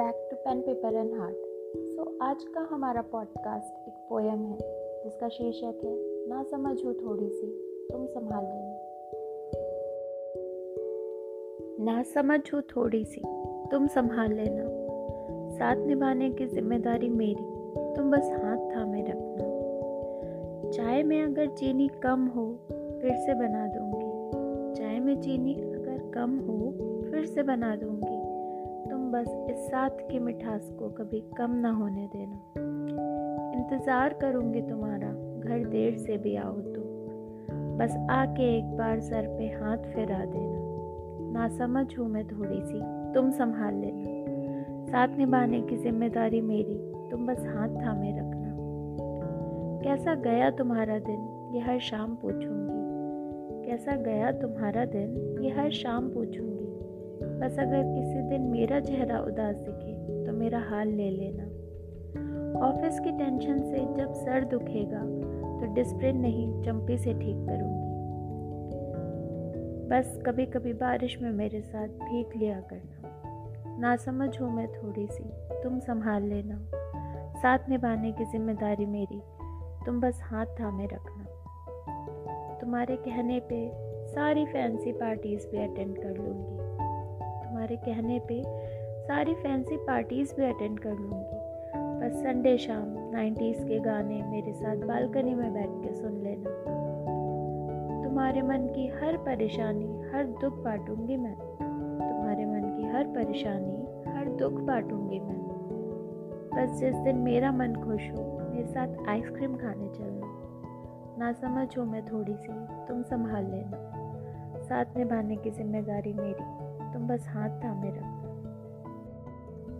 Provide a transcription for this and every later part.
Paper and heart. So आज का हमारा पॉडकास्ट एक पोएम है, जिसका शीर्षक है, ना समझ हो थोड़ी सी तुम संभाल लेना। ना समझ हो थोड़ी सी तुम संभाल लेना। साथ निभाने की ज़िम्मेदारी मेरी, तुम बस हाथ थामे रखना। चाय में अगर चीनी कम हो, फिर से बना दूँगी। चाय में चीनी अगर कम हो, फिर से बना दूँगी। बस इस साथ की मिठास को कभी कम ना होने देना। इंतज़ार करूँगी तुम्हारा, घर देर से भी आओ तो। बस आके एक बार सर पे हाथ फिरा देना। ना समझ हूँ मैं थोड़ी सी तुम संभाल लेना। साथ निभाने की ज़िम्मेदारी मेरी, तुम बस हाथ थामे रखना। कैसा गया तुम्हारा दिन, ये हर शाम पूछूँगी। कैसा गया तुम्हारा दिन, ये हर शाम पूछूँगी। बस अगर किसी दिन मेरा चेहरा उदास दिखे तो मेरा हाल ले लेना। ऑफ़िस की टेंशन से जब सर दुखेगा तो डिस्प्रिन नहीं, चंपी से ठीक करूँगी। बस कभी कभी बारिश में मेरे साथ भीग लिया करना। ना समझ हूँ मैं थोड़ी सी तुम संभाल लेना। साथ निभाने की ज़िम्मेदारी मेरी, तुम बस हाथ थामे रखना। तुम्हारे कहने पे सारी फैंसी पार्टीज़ भी अटेंड कर लूँगी। तुम्हारे कहने पे सारी फैंसी पार्टीज़ भी अटेंड कर लूँगी। बस संडे शाम नाइन्टीज़ के गाने मेरे साथ बालकनी में बैठ के सुन लेना। तुम्हारे मन की हर परेशानी, हर दुख बांटूँगी मैं। तुम्हारे मन की हर परेशानी, हर दुख बांटूँगी मैं। बस जिस दिन मेरा मन खुश हो, मेरे साथ आइसक्रीम खाने चलना। ना समझ हो मैं थोड़ी सी, तुम संभाल लेना। साथ निभाने की ज़िम्मेदारी मेरी। तुम बस हाथ थामे रखना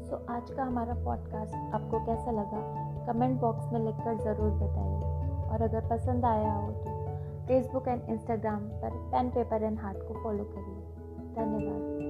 सो so, आज का हमारा पॉडकास्ट आपको कैसा लगा? कमेंट बॉक्स में लिखकर ज़रूर बताइए। और अगर पसंद आया हो तो फेसबुक एंड इंस्टाग्राम पर पेन पेपर एंड हार्ट को फॉलो करिए। धन्यवाद।